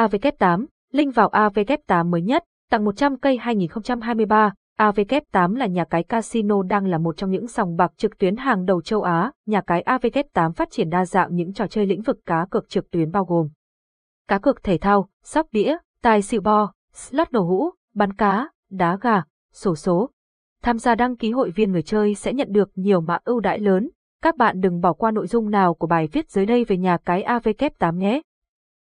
AVK8, link vào AVK8 mới nhất, tặng 100 cây 2023. AVK8 là nhà cái casino đang là một trong những sòng bạc trực tuyến hàng đầu châu Á. Nhà cái AVK8 phát triển đa dạng những trò chơi lĩnh vực cá cược trực tuyến bao gồm cá cược thể thao, sóc đĩa, tài xỉu bo, slot nổ hũ, bắn cá, đá gà, sổ số. Tham gia đăng ký hội viên người chơi sẽ nhận được nhiều mã ưu đãi lớn. Các bạn đừng bỏ qua nội dung nào của bài viết dưới đây về nhà cái AVK8 nhé.